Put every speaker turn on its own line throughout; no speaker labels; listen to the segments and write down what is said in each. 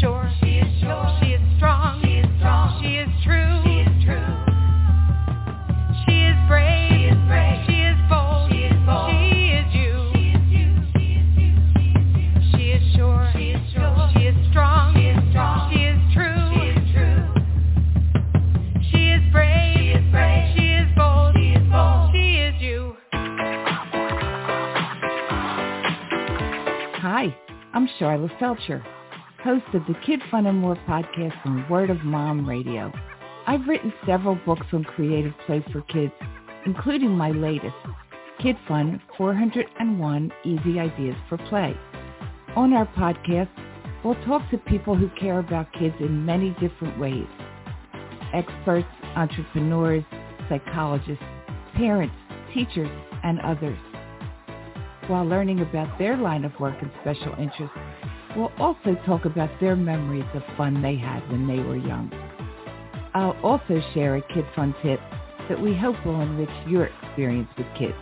sure. She is sure. She is strong. She is strong. She is true. She is true. She is brave. She is brave. She is bold. She is bold. She is you. She is sure. She is sure. She is strong. She is strong. She is true. She is true. She is brave. She is brave. She is bold. She is bold. She is you.
Hi, I'm Sharla Feldscher, host of the Kid Fun and More podcast on Word of Mom Radio. I've written several books on creative play for kids, including my latest, Kid Fun 401 Easy Ideas for Play. On our podcast, we'll talk to people who care about kids in many different ways. Experts, entrepreneurs, psychologists, parents, teachers, and others. While learning about their line of work and special interests, we'll also talk about their memories of fun they had when they were young. I'll also share a Kid Fun tip that we hope will enrich your experience with kids.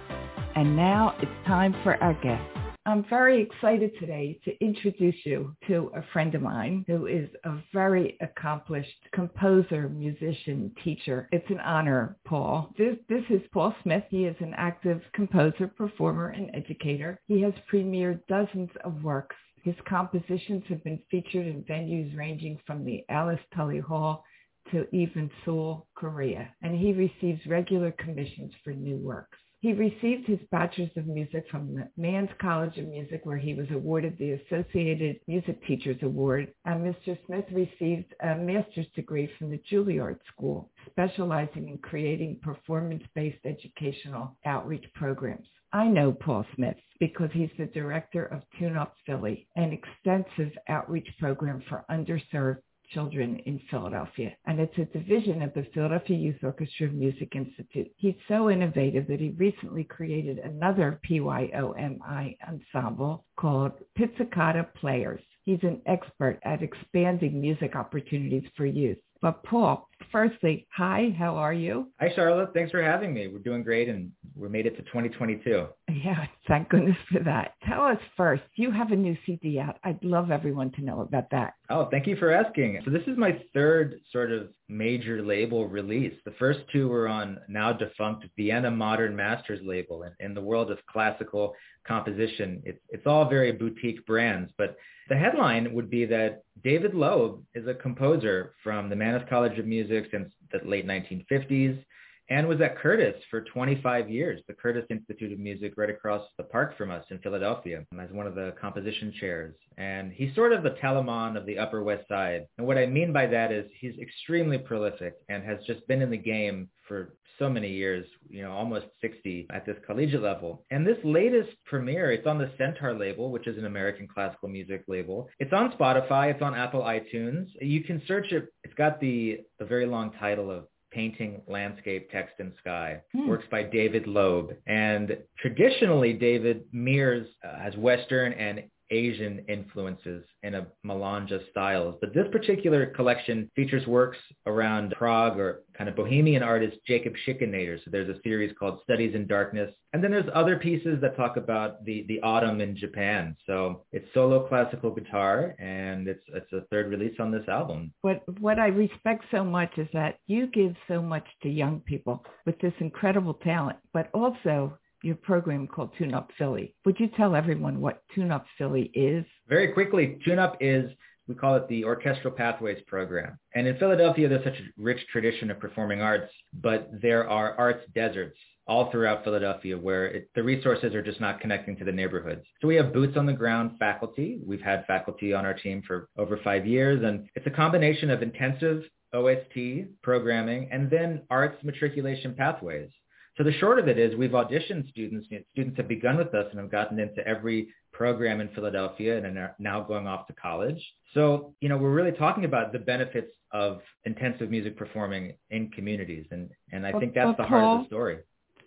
And now it's time for our guest. I'm very excited today to introduce you to a friend of mine who is a very accomplished composer, musician, teacher. It's an honor, Paul. This, this is Paul Smith. He is an active composer, performer, and educator. He has premiered dozens of works. His compositions have been featured in venues ranging from the Alice Tully Hall to even Seoul, Korea, and he receives regular commissions for new works. He received his Bachelor's of Music from the Mannes College of Music, where he was awarded the Associated Music Teachers Award, and Mr. Smith received a master's degree from the Juilliard School, specializing in creating performance-based educational outreach programs. I know Paul Smith because he's the director of Tune Up Philly, an extensive outreach program for underserved children in Philadelphia. And it's a division of the Philadelphia Youth Orchestra Music Institute. He's so innovative that he recently created another PYOMI ensemble called Pizzicato Players. He's an expert at expanding music opportunities for youth. But Paul, firstly, hi, how are you?
Hi, Charlotte. Thanks for having me. We're doing great, and we made it to 2022.
Yeah, thank goodness for that. Tell us first, you have a new CD out. I'd love everyone to know about that.
Oh, thank you for asking. So this is my third sort of major label release. The first two were on now defunct Vienna Modern Masters label. In, in the world of classical composition, it's, it's all very boutique brands, but the headline would be that David Loeb is a composer from the Mannes College of Music since the late 1950s and was at Curtis for 25 years, the Curtis Institute of Music right across the park from us in Philadelphia as one of the composition chairs. And he's sort of the Telemann of the Upper West Side. And what I mean by that is he's extremely prolific and has just been in the game for so many years, you know, almost 60 at this collegiate level. And this latest premiere, it's on the Centaur label, which is an American classical music label. It's on Spotify. It's on Apple iTunes. You can search it. It's got the, the very long title of Painting Landscape, Text, and Sky.
Hmm.
Works by David Loeb. And traditionally, David mirrors uh, has Western and Asian influences in a melange of styles. But this particular collection features works around Prague or kind of bohemian artist Jacob Schikaneder. So there's a series called Studies in Darkness. And then there's other pieces that talk about the, the autumn in Japan. So it's solo classical guitar and it's, it's a third release on this album.
What what I respect so much is that you give so much to young people with this incredible talent, but also your program called Tune Up Philly. Would you tell everyone what Tune Up Philly is?
Very quickly, Tune Up is we call it the Orchestral Pathways Program. And in Philadelphia, there's such a rich tradition of performing arts, but there are arts deserts all throughout Philadelphia where it, the resources are just not connecting to the neighborhoods. So we have boots on the ground faculty. We've had faculty on our team for over five years, and it's a combination of intensive OST programming and then arts matriculation pathways. So the short of it is we've auditioned students. Students have begun with us and have gotten into every program in Philadelphia and are now going off to college. So, you know, we're really talking about the benefits of intensive music performing in communities. And, and I think that's the heart of the story.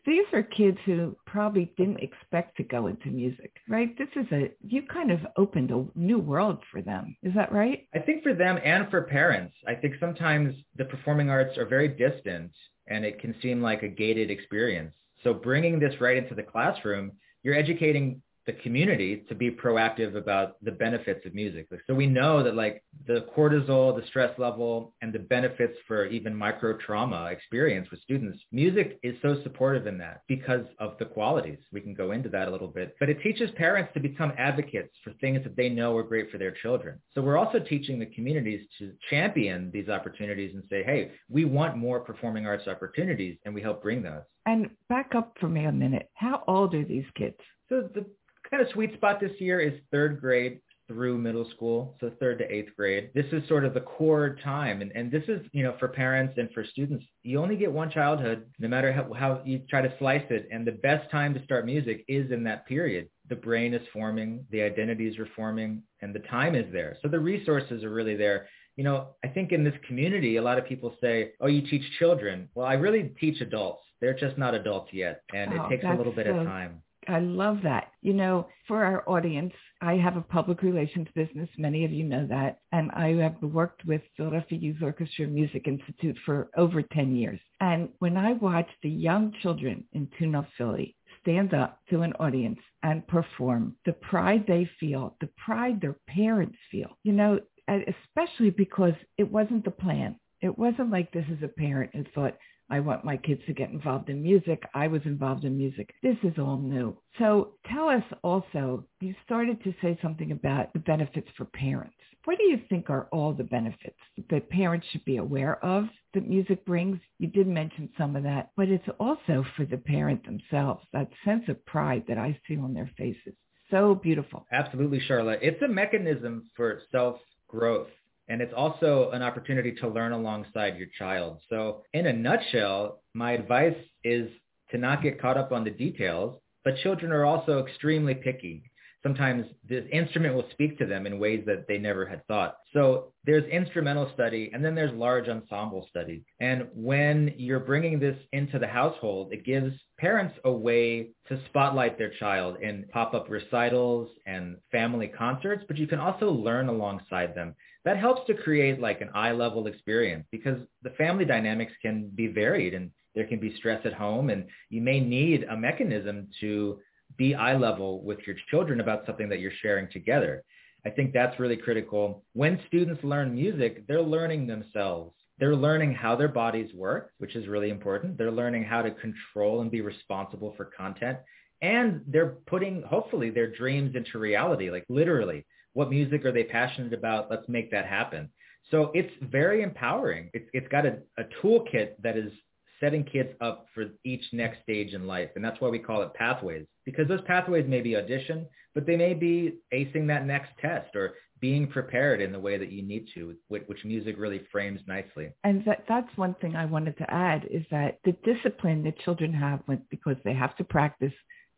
These are kids who probably didn't expect to go into music, right? This is a you kind of opened a new world for them. Is that right?
I think for them and for parents, I think sometimes the performing arts are very distant and it can seem like a gated experience. So bringing this right into the classroom, you're educating the community to be proactive about the benefits of music. So we know that like the cortisol, the stress level, and the benefits for even micro trauma experience with students, music is so supportive in that because of the qualities. We can go into that a little bit. But it teaches parents to become advocates for things that they know are great for their children. So we're also teaching the communities to champion these opportunities and say, hey, we want more performing arts opportunities, and we help bring those.
And back up for me a minute. How old are these kids?
So the kind of sweet spot this year is third grade through middle school, so third to eighth grade. This is sort of the core time. And, and this is, you know, for parents and for students, you only get one childhood, no matter how, how you try to slice it. And the best time to start music is in that period. The brain is forming, the identities are forming, and the time is there. So the resources are really there. You know, I think in this community, a lot of people say, oh, you teach children. Well, I really teach adults. They're just not adults yet. And
Oh,
it takes a little bit
so
of time.
I love that. You know, for our audience, I have a public relations business. Many of you know that. And I have worked with Philadelphia Youth Orchestra Music Institute for over 10 years. And when I watch the young children in Tune Up Philly stand up to an audience and perform, the pride they feel, the pride their parents feel, you know, especially because it wasn't the plan. It wasn't like this is a parent who thought, I want my kids to get involved in music. I was involved in music. This is all new. So tell us also, you started to say something about the benefits for parents. What do you think are all the benefits that parents should be aware of that music brings? You did mention some of that, but it's also for the parent themselves, that sense of pride that I see on their faces. So beautiful.
Absolutely, Charlotte. It's a mechanism for self-growth. And it's also an opportunity to learn alongside your child. So in a nutshell, my advice is to not get caught up on the details, but children are also extremely picky. Sometimes the instrument will speak to them in ways that they never had thought. So there's instrumental study and then there's large ensemble study. And when you're bringing this into the household, it gives parents a way to spotlight their child in pop-up recitals and family concerts, but you can also learn alongside them. That helps to create like an eye level experience because the family dynamics can be varied and there can be stress at home and you may need a mechanism to be eye level with your children about something that you're sharing together. I think that's really critical. When students learn music, they're learning themselves. They're learning how their bodies work, which is really important. They're learning how to control and be responsible for content. And they're putting, hopefully, their dreams into reality, like literally. What music are they passionate about? Let's make that happen. So it's very empowering. It's, it's got a, a toolkit that is setting kids up for each next stage in life. And that's why we call it pathways, because those pathways may be audition, but they may be acing that next test or being prepared in the way that you need to, which, music really frames nicely.
And that, that's one thing I wanted to add is that the discipline that children have because they have to practice,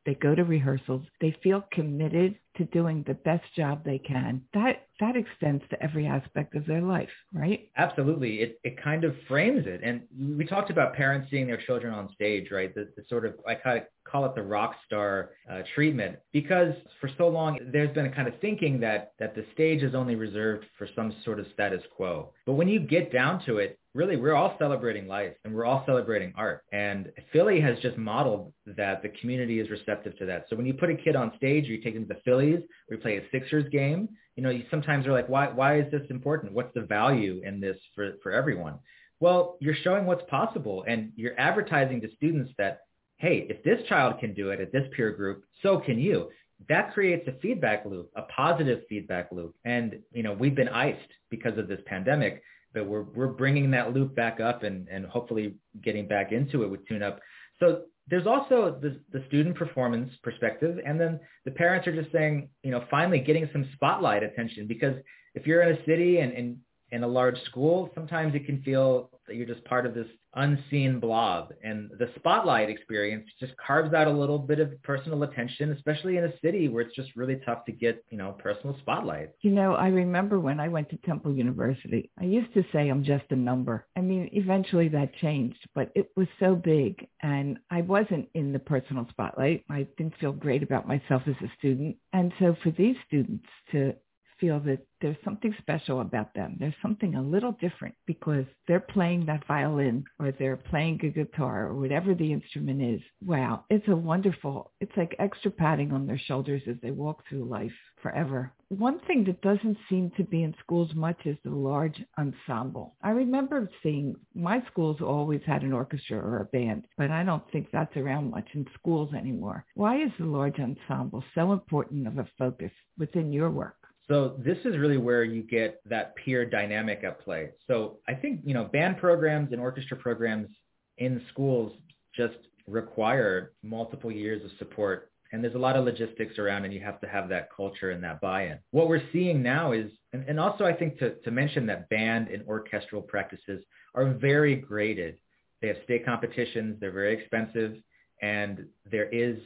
they go to rehearsals, they feel committed to doing the best job they can. That that extends to every aspect of their life, right?
Absolutely. It it kind of frames it. And we talked about parents seeing their children on stage, right? The, the sort of I kind of call it the rock star uh, treatment because for so long there's been a kind of thinking that that the stage is only reserved for some sort of status quo. But when you get down to it, really we're all celebrating life and we're all celebrating art. And Philly has just modeled that the community is receptive to that. So when you put a kid on stage, you take them to the Phillies, we play a Sixers game, you know, you sometimes are like, why, why is this important? What's the value in this for, for everyone? Well, you're showing what's possible and you're advertising to students that, hey, if this child can do it at this peer group, so can you. That creates a feedback loop, a positive feedback loop. And, you know, we've been iced because of this pandemic, but we're, we're bringing that loop back up and, and hopefully getting back into it with Tune Up. So there's also the, the student performance perspective, and then the parents are just saying, you know, finally getting some spotlight attention because if you're in a city and, and in a large school, sometimes it can feel that you're just part of this unseen blob. And the spotlight experience just carves out a little bit of personal attention, especially in a city where it's just really tough to get, you know, personal spotlight.
You know, I remember when I went to Temple University, I used to say I'm just a number. I mean, eventually that changed, but it was so big and I wasn't in the personal spotlight. I didn't feel great about myself as a student. And so for these students to feel that there's something special about them. There's something a little different because they're playing that violin or they're playing a guitar or whatever the instrument is. Wow, it's a wonderful, it's like extra padding on their shoulders as they walk through life forever. One thing that doesn't seem to be in schools much is the large ensemble. I remember seeing my schools always had an orchestra or a band, but I don't think that's around much in schools anymore. Why is the large ensemble so important of a focus within your work?
So this is really where you get that peer dynamic at play. So I think, you know, band programs and orchestra programs in schools just require multiple years of support and there's a lot of logistics around and you have to have that culture and that buy-in. What we're seeing now is, and, and also I think to, to mention that band and orchestral practices are very graded. They have state competitions, they're very expensive, and there is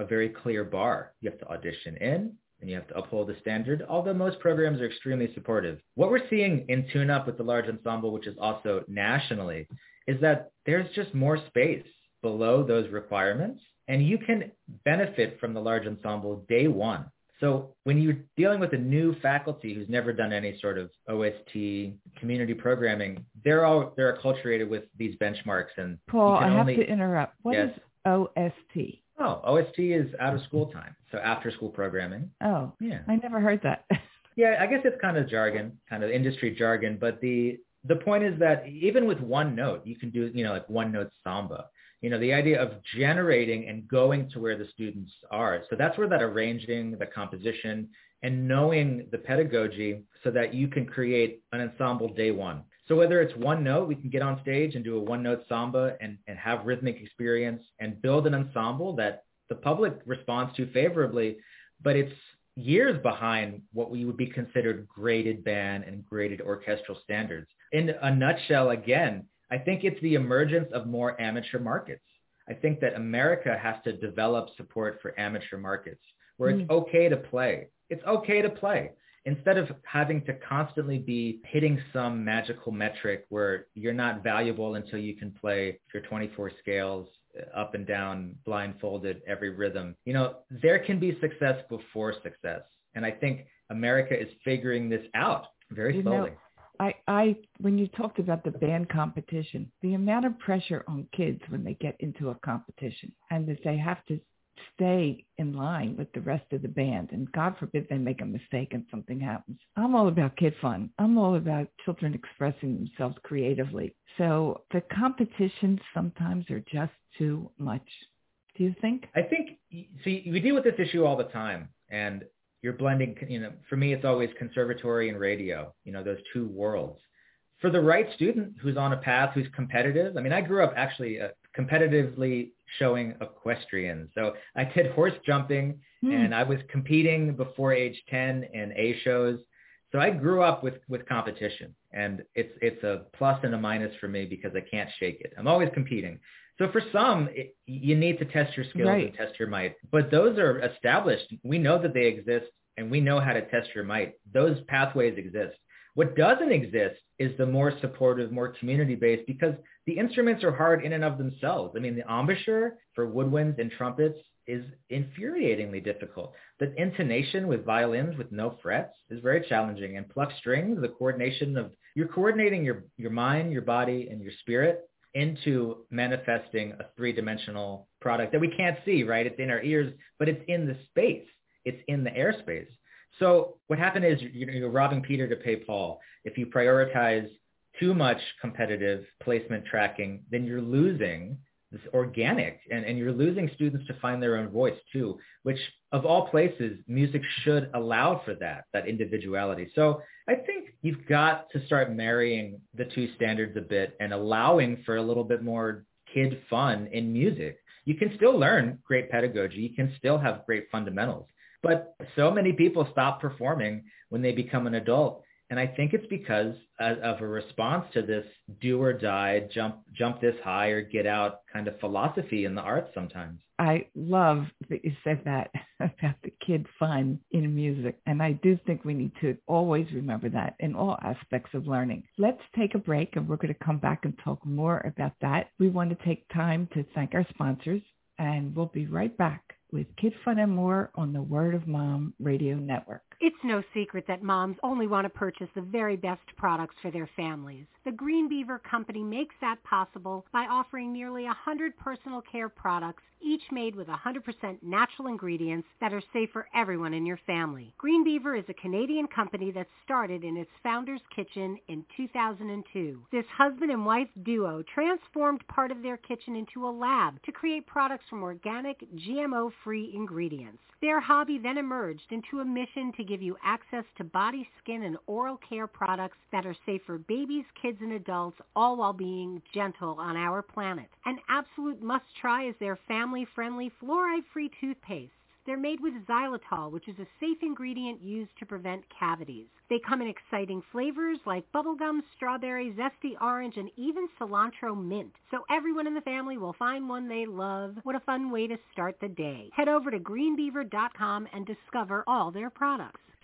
a very clear bar. You have to audition in and you have to uphold the standard, although most programs are extremely supportive. What we're seeing in Tune Up with the large ensemble, which is also nationally, is that there's just more space below those requirements and you can benefit from the large ensemble day one. So when you're dealing with a new faculty who's never done any sort of OST community programming, they're all they're acculturated with these benchmarks and
Paul, I
only,
have to interrupt. What
yes.
is OST?
Oh, OST is out of school time, so after school programming.
Oh,
yeah.
I never heard that.
yeah, I guess it's kind of jargon, kind of industry jargon, but the the point is that even with one note, you can do, you know, like one note samba you know, the idea of generating and going to where the students are. So that's where that arranging, the composition, and knowing the pedagogy so that you can create an ensemble day one. So whether it's one note, we can get on stage and do a one note samba and, and have rhythmic experience and build an ensemble that the public responds to favorably, but it's years behind what we would be considered graded band and graded orchestral standards. In a nutshell, again, I think it's the emergence of more amateur markets. I think that America has to develop support for amateur markets where mm. it's okay to play. It's okay to play instead of having to constantly be hitting some magical metric where you're not valuable until you can play your 24 scales up and down, blindfolded, every rhythm. You know, there can be success before success. And I think America is figuring this out very
you
slowly.
Know, I, I, when you talked about the band competition, the amount of pressure on kids when they get into a competition and that they have to stay in line with the rest of the band and God forbid they make a mistake and something happens. I'm all about kid fun. I'm all about children expressing themselves creatively. So the competitions sometimes are just too much. Do you think?
I think, see, we deal with this issue all the time. And you're blending, you know, for me, it's always conservatory and radio, you know, those two worlds. For the right student who's on a path, who's competitive, I mean, I grew up actually uh, competitively showing equestrian. So I did horse jumping hmm. and I was competing before age 10 in A shows. So I grew up with, with competition and it's, it's a plus and a minus for me because I can't shake it. I'm always competing. So for some, it, you need to test your skills right. and test your might. But those are established. We know that they exist and we know how to test your might. Those pathways exist. What doesn't exist is the more supportive, more community-based because the instruments are hard in and of themselves. I mean, the embouchure for woodwinds and trumpets is infuriatingly difficult. The intonation with violins with no frets is very challenging. And plucked strings, the coordination of, you're coordinating your, your mind, your body, and your spirit into manifesting a three-dimensional product that we can't see, right? It's in our ears, but it's in the space. It's in the airspace. So what happened is you're robbing Peter to pay Paul. If you prioritize too much competitive placement tracking, then you're losing this organic and, and you're losing students to find their own voice too, which of all places, music should allow for that, that individuality. So I think you've got to start marrying the two standards a bit and allowing for a little bit more kid fun in music. You can still learn great pedagogy. You can still have great fundamentals. But so many people stop performing when they become an adult and I think it's because of a response to this do or die, jump jump this high or get out kind of philosophy in the arts sometimes.
I love that you said that about the kid fun in music. And I do think we need to always remember that in all aspects of learning. Let's take a break and we're going to come back and talk more about that. We want to take time to thank our sponsors and we'll be right back with Kid Fun and more on the Word of Mom radio network.
It's no secret that moms only want to purchase the very best products for their families. The Green Beaver Company makes that possible by offering nearly 100 personal care products each made with 100% natural ingredients that are safe for everyone in your family. Green Beaver is a Canadian company that started in its founder's kitchen in 2002. This husband and wife duo transformed part of their kitchen into a lab to create products from organic, GMO-free ingredients. Their hobby then emerged into a mission to give you access to body, skin, and oral care products that are safe for babies, kids, and adults, all while being gentle on our planet. An absolute must-try is their family-friendly, fluoride-free toothpaste. They're made with xylitol, which is a safe ingredient used to prevent cavities. They come in exciting flavors like bubblegum, strawberry, zesty orange, and even cilantro mint. So everyone in the family will find one they love. What a fun way to start the day. Head over to greenbeaver.com and discover all their products.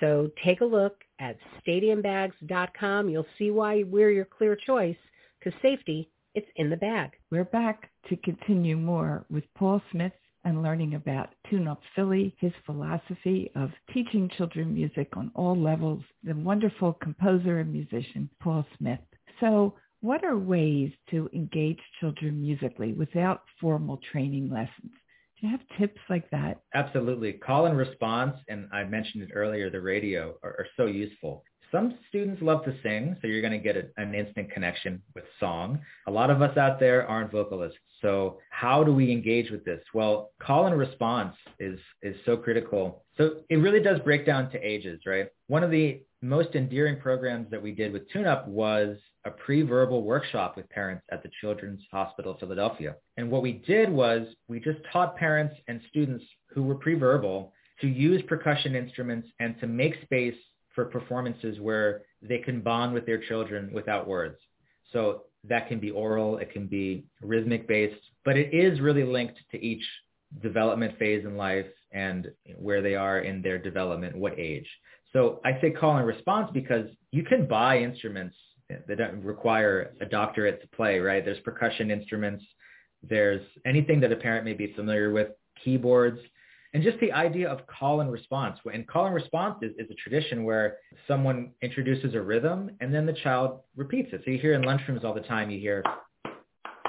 So take a look at stadiumbags.com. You'll see why we're your clear choice because safety, it's in the bag.
We're back to continue more with Paul Smith and learning about Tune Up Philly, his philosophy of teaching children music on all levels, the wonderful composer and musician, Paul Smith. So what are ways to engage children musically without formal training lessons? Do you have tips like that?
Absolutely. Call and response, and I mentioned it earlier, the radio are, are so useful. Some students love to sing, so you're going to get a, an instant connection with song. A lot of us out there aren't vocalists. So how do we engage with this? Well, call and response is, is so critical. So it really does break down to ages, right? One of the most endearing programs that we did with TuneUp was a pre-verbal workshop with parents at the Children's Hospital Philadelphia. And what we did was we just taught parents and students who were pre-verbal to use percussion instruments and to make space for performances where they can bond with their children without words. So that can be oral, it can be rhythmic based, but it is really linked to each development phase in life and where they are in their development, what age. So I say call and response because you can buy instruments that don't require a doctorate to play, right? There's percussion instruments. There's anything that a parent may be familiar with, keyboards, and just the idea of call and response. And call and response is, is a tradition where someone introduces a rhythm and then the child repeats it. So you hear in lunchrooms all the time, you hear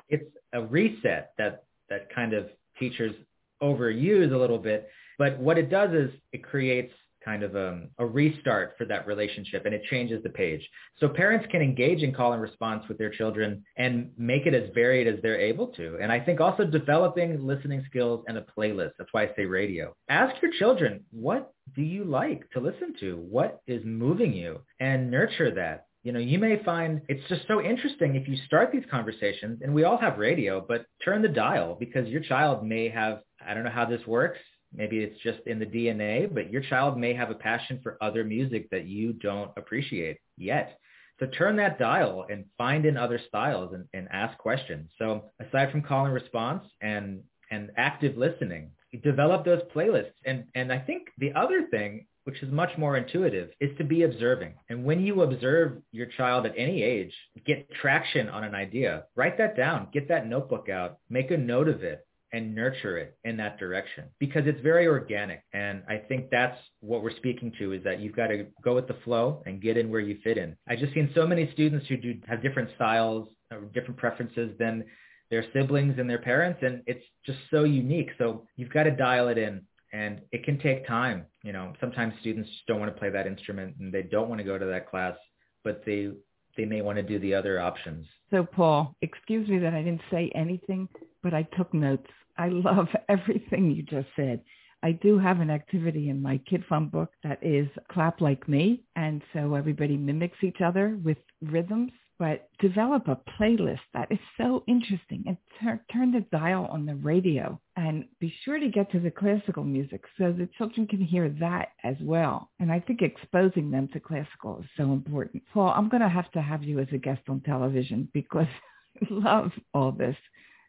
it's a reset that, that kind of teachers overuse a little bit. But what it does is it creates kind of a, um, a, restart for that relationship and it changes the page. So parents can engage in call and response with their children and make it as varied as they're able to. And I think also developing listening skills and a playlist. That's why I say radio. Ask your children, what do you like to listen to? What is moving you? And nurture that. You know, you may find it's just so interesting if you start these conversations and we all have radio, but turn the dial because your child may have, I don't know how this works Maybe it's just in the DNA, but your child may have a passion for other music that you don't appreciate yet. So turn that dial and find in other styles and, and ask questions. So aside from call and response and, and active listening, develop those playlists. And, and I think the other thing, which is much more intuitive, is to be observing. And when you observe your child at any age, get traction on an idea, write that down, get that notebook out, make a note of it, and nurture it in that direction because it's very organic. And I think that's what we're speaking to is that you've got to go with the flow and get in where you fit in. I've just seen so many students who do have different styles, uh, different preferences than their siblings and their parents. And it's just so unique. So you've got to dial it in and it can take time. You know, sometimes students don't want to play that instrument and they don't want to go to that class, but they they may want to do the other options.
So Paul, excuse me that I didn't say anything, but I took notes. I love everything you just said. I do have an activity in my Kid Fun book that is clap like me. And so everybody mimics each other with rhythms but develop a playlist that is so interesting and tur- turn the dial on the radio and be sure to get to the classical music so the children can hear that as well. And I think exposing them to classical is so important. Paul, I'm going to have to have you as a guest on television because I love all this.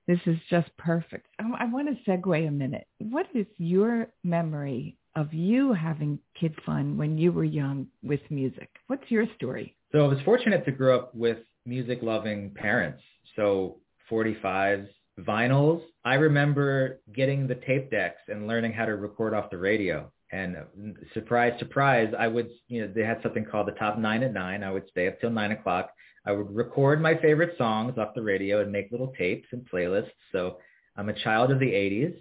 This is just perfect. I, I want to segue a minute. What is your memory of you having kid fun when you were young with music? What's your story?
So I was fortunate to grow up with music-loving parents. So 45s, vinyls. I remember getting the tape decks and learning how to record off the radio. And surprise, surprise, I would, you know, they had something called the top nine at nine. I would stay up till nine o'clock. I would record my favorite songs off the radio and make little tapes and playlists. So I'm a child of the 80s.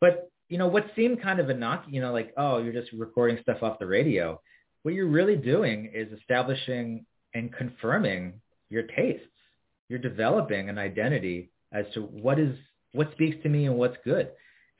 But, you know, what seemed kind of a innocuous, you know, like, oh, you're just recording stuff off the radio. What you're really doing is establishing and confirming your tastes. You're developing an identity as to what is what speaks to me and what's good.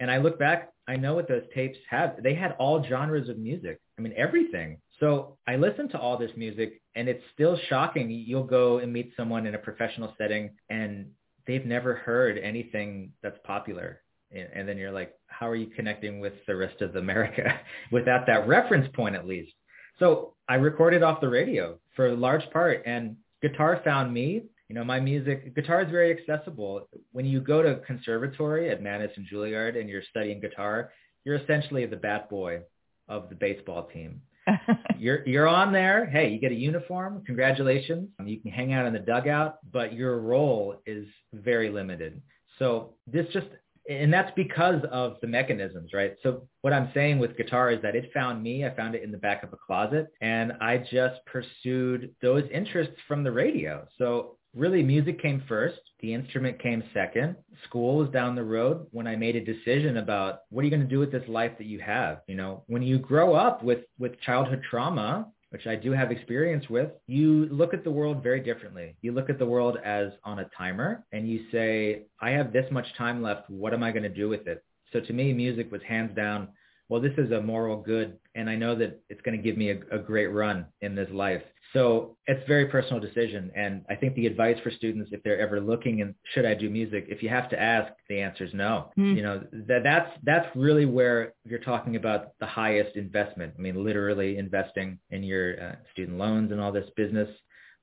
And I look back, I know what those tapes have. They had all genres of music. I mean, everything. So I listen to all this music and it's still shocking. You'll go and meet someone in a professional setting and they've never heard anything that's popular. And then you're like, how are you connecting with the rest of America without that reference point at least? So I recorded off the radio for a large part and guitar found me. You know, my music, guitar is very accessible. When you go to conservatory at Mannes and Juilliard and you're studying guitar, you're essentially the bat boy of the baseball team. you're you're on there. Hey, you get a uniform. Congratulations. You can hang out in the dugout, but your role is very limited. So this just and that's because of the mechanisms, right? So what I'm saying with guitar is that it found me. I found it in the back of a closet and I just pursued those interests from the radio. So really music came first. The instrument came second. School was down the road when I made a decision about what are you going to do with this life that you have? You know, when you grow up with, with childhood trauma, which I do have experience with, you look at the world very differently. You look at the world as on a timer and you say, I have this much time left. What am I going to do with it? So to me, music was hands down, well, this is a moral good and I know that it's going to give me a, a great run in this life. So it's a very personal decision. And I think the advice for students, if they're ever looking and should I do music, if you have to ask, the answer is no. Mm. You know, that, that's, that's really where you're talking about the highest investment. I mean, literally investing in your uh, student loans and all this business.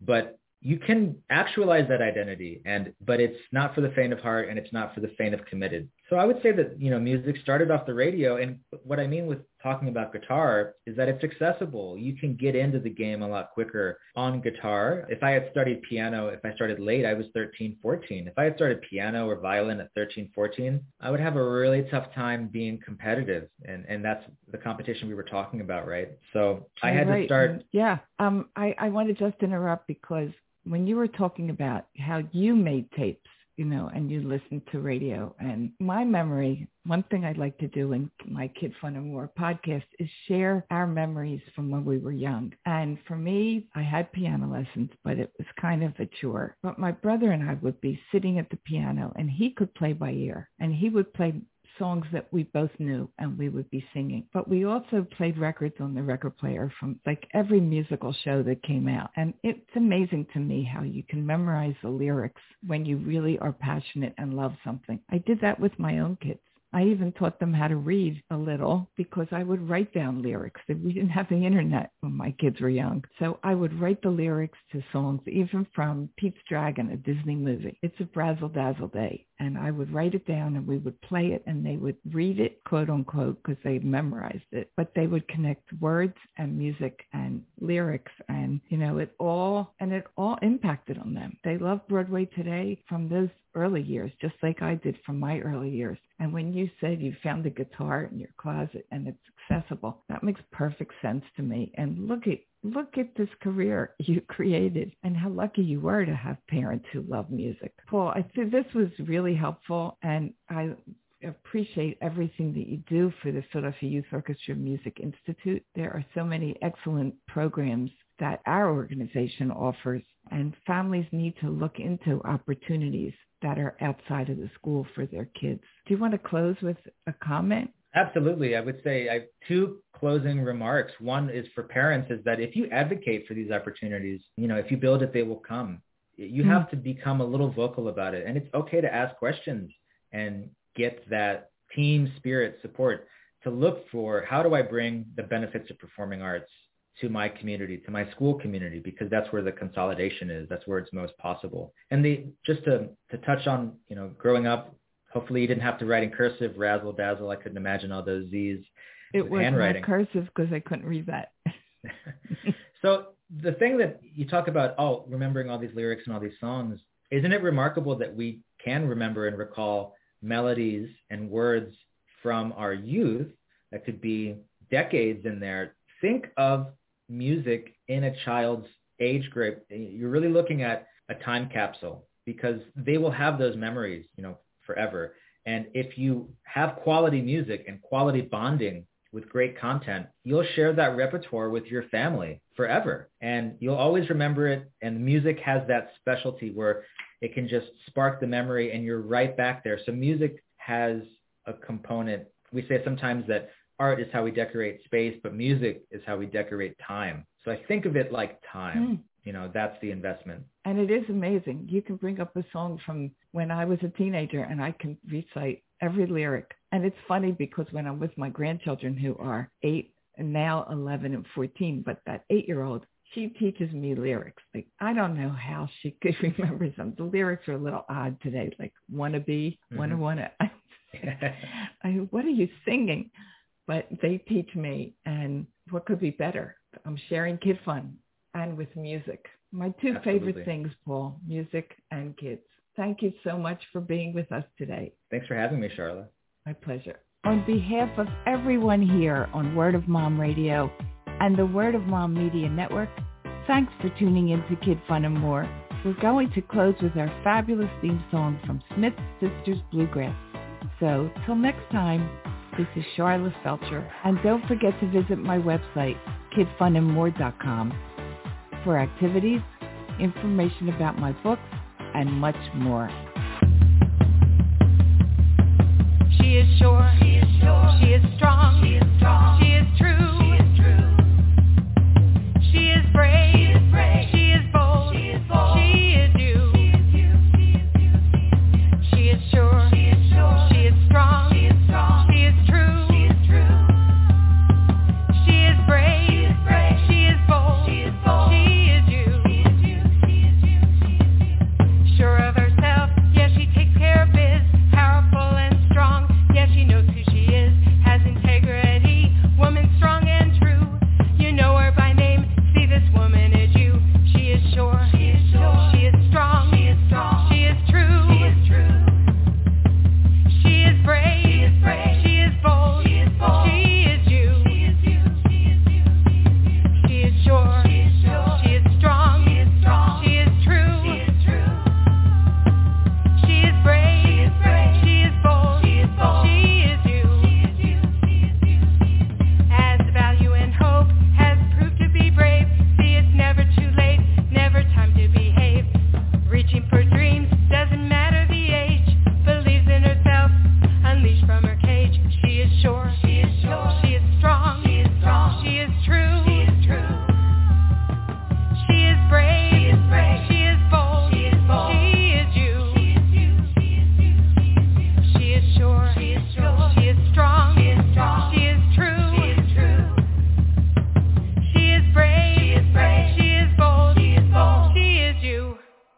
But you can actualize that identity and but it's not for the faint of heart and it's not for the faint of committed so i would say that you know music started off the radio and what i mean with talking about guitar is that it's accessible. You can get into the game a lot quicker on guitar. If i had studied piano if i started late i was 13 14 if i had started piano or violin at 13 14 i would have a really tough time being competitive and and that's the competition we were talking about right? So i had
right.
to start
yeah. Um i i want to just interrupt because when you were talking about how you made tapes, you know, and you listen to radio, and my memory, one thing I'd like to do in my Kid Fun and More podcast is share our memories from when we were young. And for me, I had piano lessons, but it was kind of a chore. But my brother and I would be sitting at the piano, and he could play by ear, and he would play songs that we both knew and we would be singing. But we also played records on the record player from like every musical show that came out. And it's amazing to me how you can memorize the lyrics when you really are passionate and love something. I did that with my own kids. I even taught them how to read a little because I would write down lyrics. We didn't have the internet when my kids were young. So I would write the lyrics to songs, even from Pete's Dragon, a Disney movie. It's a Brazzle Dazzle Day. And I would write it down and we would play it and they would read it, quote unquote, because they memorized it, but they would connect words and music and lyrics and, you know, it all, and it all impacted on them. They love Broadway today from those early years, just like I did from my early years. And when you said you found a guitar in your closet and it's accessible, that makes perfect sense to me. And look at look at this career you created and how lucky you were to have parents who love music. Paul, I think this was really helpful and I appreciate everything that you do for the Philadelphia Youth Orchestra Music Institute. There are so many excellent programs that our organization offers and families need to look into opportunities that are outside of the school for their kids. Do you want to close with a comment?
Absolutely. I would say I have two closing remarks. One is for parents is that if you advocate for these opportunities, you know, if you build it, they will come. You mm-hmm. have to become a little vocal about it. And it's okay to ask questions and get that team spirit support to look for how do I bring the benefits of performing arts to my community, to my school community, because that's where the consolidation is. That's where it's most possible. And the, just to, to touch on, you know, growing up Hopefully you didn't have to write in cursive, razzle dazzle. I couldn't imagine all those Z's.
It was handwriting. cursive because I couldn't read that.
so the thing that you talk about, oh, remembering all these lyrics and all these songs, isn't it remarkable that we can remember and recall melodies and words from our youth that could be decades in there? Think of music in a child's age group. You're really looking at a time capsule because they will have those memories, you know, forever. And if you have quality music and quality bonding with great content, you'll share that repertoire with your family forever. And you'll always remember it. And music has that specialty where it can just spark the memory and you're right back there. So music has a component. We say sometimes that art is how we decorate space, but music is how we decorate time. So I think of it like time. Hmm. You know, that's the investment.
And it is amazing. You can bring up a song from when I was a teenager and I can recite every lyric. And it's funny because when I'm with my grandchildren who are eight and now 11 and 14, but that eight-year-old, she teaches me lyrics. Like, I don't know how she could remember some. The lyrics are a little odd today, like wanna be, mm-hmm. wanna wanna. I, what are you singing? But they teach me and what could be better? I'm sharing kid fun and with music. My two Absolutely. favorite things, Paul, music and kids. Thank you so much for being with us today.
Thanks for having me, Sharla.
My pleasure. On behalf of everyone here on Word of Mom Radio and the Word of Mom Media Network, thanks for tuning in to Kid Fun and More. We're going to close with our fabulous theme song from Smith Sisters Bluegrass. So, till next time, this is Sharla Feldscher, and don't forget to visit my website, kidfunandmore.com for activities, information about my books, and much more.
She is sure. She is sure. She is strong. She is strong. She is true.